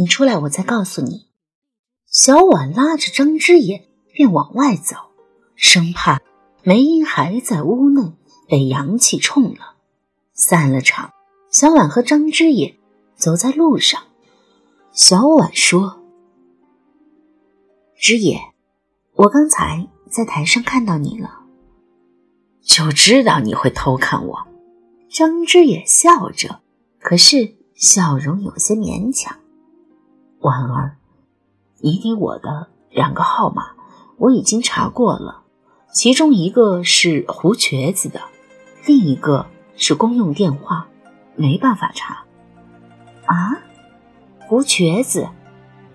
你出来，我再告诉你。小婉拉着张之野便往外走，生怕梅英还在屋内被阳气冲了。散了场，小婉和张之野走在路上。小婉说：“之野，我刚才在台上看到你了，就知道你会偷看我。”张之野笑着，可是笑容有些勉强。婉儿，你给我的两个号码我已经查过了，其中一个是胡瘸子的，另一个是公用电话，没办法查。啊？胡瘸子，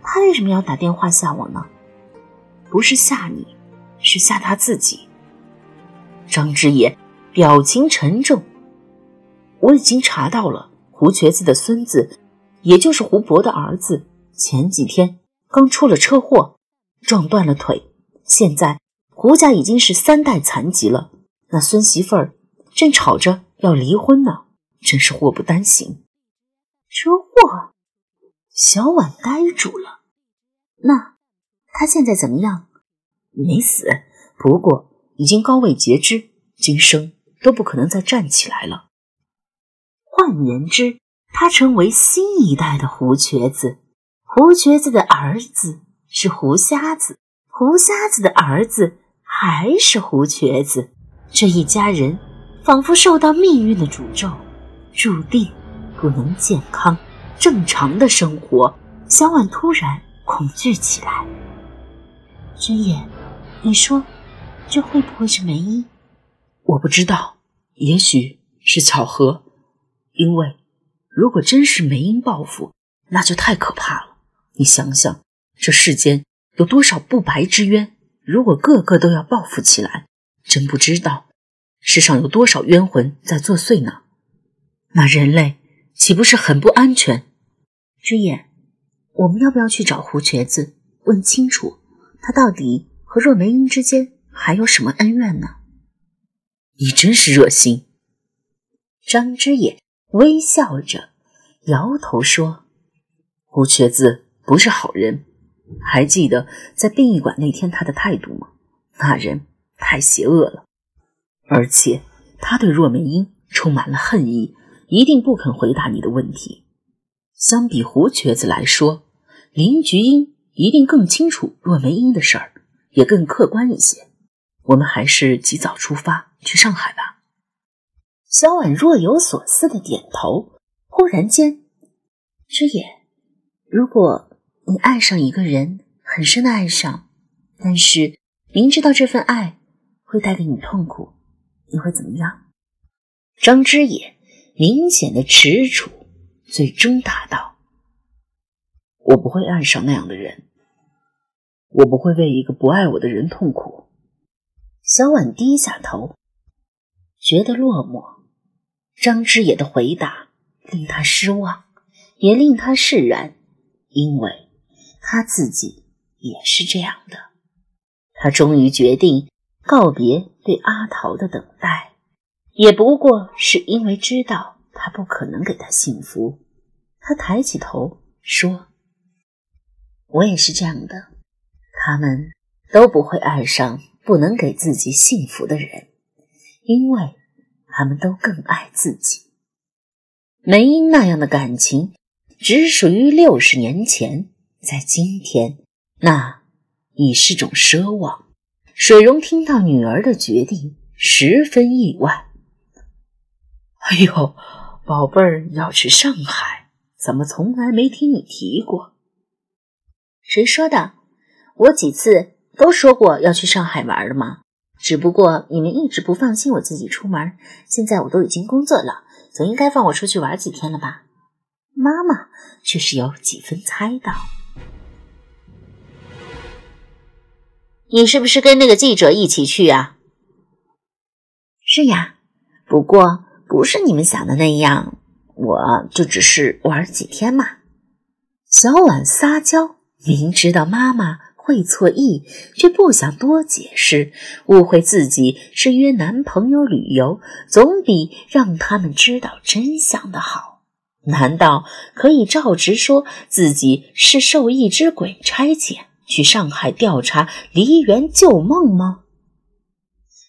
他为什么要打电话吓我呢？不是吓你，是吓他自己。张之野表情沉重。我已经查到了，胡瘸子的孙子，也就是胡伯的儿子，前几天刚出了车祸，撞断了腿，现在胡家已经是三代残疾了。那孙媳妇儿正吵着要离婚呢，真是祸不单行。车祸。小婉呆住了，那他现在怎么样？没死，不过已经高位截肢，今生都不可能再站起来了。换言之，他成为新一代的胡瘸子。胡瘸子的儿子是胡瞎子，胡瞎子的儿子还是胡瘸子。这一家人仿佛受到命运的诅咒，注定不能健康。正常的生活，小婉突然恐惧起来。君言，你说这会不会是梅姨？我不知道，也许是巧合。因为如果真是梅英报复，那就太可怕了。你想想，这世间有多少不白之冤？如果个个都要报复起来，真不知道世上有多少冤魂在作祟呢？那人类。岂不是很不安全？之眼，我们要不要去找胡瘸子，问清楚他到底和若梅英之间还有什么恩怨呢？你真是热心。张之野微笑着摇头说：“胡瘸子不是好人，还记得在殡仪馆那天他的态度吗？那人太邪恶了，而且他对若梅英充满了恨意。”一定不肯回答你的问题。相比胡瘸子来说，林菊英一定更清楚若梅英的事儿，也更客观一些。我们还是及早出发去上海吧。小婉若有所思的点头。忽然间，之野，如果你爱上一个人，很深的爱上，但是明知道这份爱会带给你痛苦，你会怎么样？张之野。明显的踟蹰，最终答道：“我不会爱上那样的人，我不会为一个不爱我的人痛苦。”小婉低下头，觉得落寞。张之野的回答令他失望，也令他释然，因为他自己也是这样的。他终于决定告别对阿桃的等待。也不过是因为知道他不可能给他幸福，他抬起头说：“我也是这样的，他们都不会爱上不能给自己幸福的人，因为他们都更爱自己。梅英那样的感情只属于六十年前，在今天，那已是种奢望。”水溶听到女儿的决定，十分意外。哎呦，宝贝儿要去上海，怎么从来没听你提过？谁说的？我几次都说过要去上海玩了吗？只不过你们一直不放心我自己出门。现在我都已经工作了，总应该放我出去玩几天了吧？妈妈却是有几分猜到。你是不是跟那个记者一起去啊？是呀，不过。不是你们想的那样，我就只是玩几天嘛。小婉撒娇，明知道妈妈会错意，却不想多解释，误会自己是约男朋友旅游，总比让他们知道真相的好。难道可以照直说自己是受一只鬼差遣去上海调查梨园旧梦吗？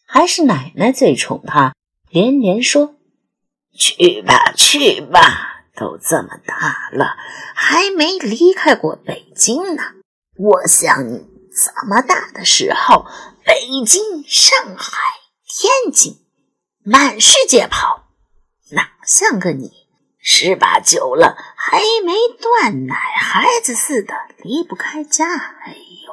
还是奶奶最宠他，连连说：“去吧，去吧，都这么大了，还没离开过北京呢。我想你这么大的时候，北京、上海、天津，满世界跑，哪像个你？”十八九了，还没断奶，孩子似的离不开家。哎呦，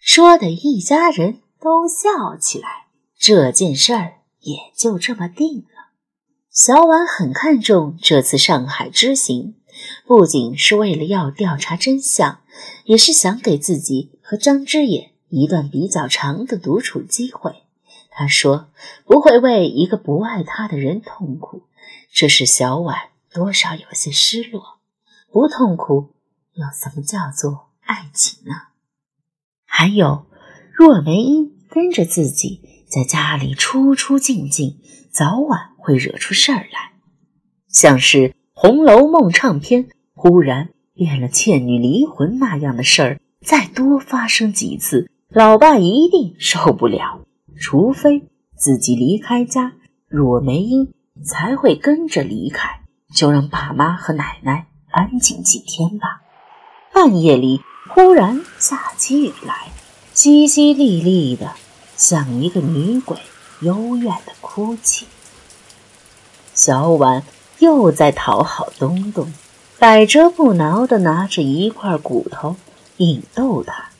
说的一家人都笑起来。这件事儿也就这么定了。小婉很看重这次上海之行，不仅是为了要调查真相，也是想给自己和张之野一段比较长的独处机会。他说：“不会为一个不爱他的人痛苦。”这使小婉多少有些失落。不痛苦，又怎么叫做爱情呢？还有，若梅英跟着自己在家里出出进进，早晚会惹出事儿来。像是《红楼梦》唱片忽然变了倩女离魂那样的事儿，再多发生几次，老爸一定受不了。除非自己离开家，若梅英。才会跟着离开，就让爸妈和奶奶安静几天吧。半夜里忽然下起雨来，淅淅沥沥的，像一个女鬼幽怨的哭泣。小婉又在讨好东东，百折不挠的拿着一块骨头引逗他。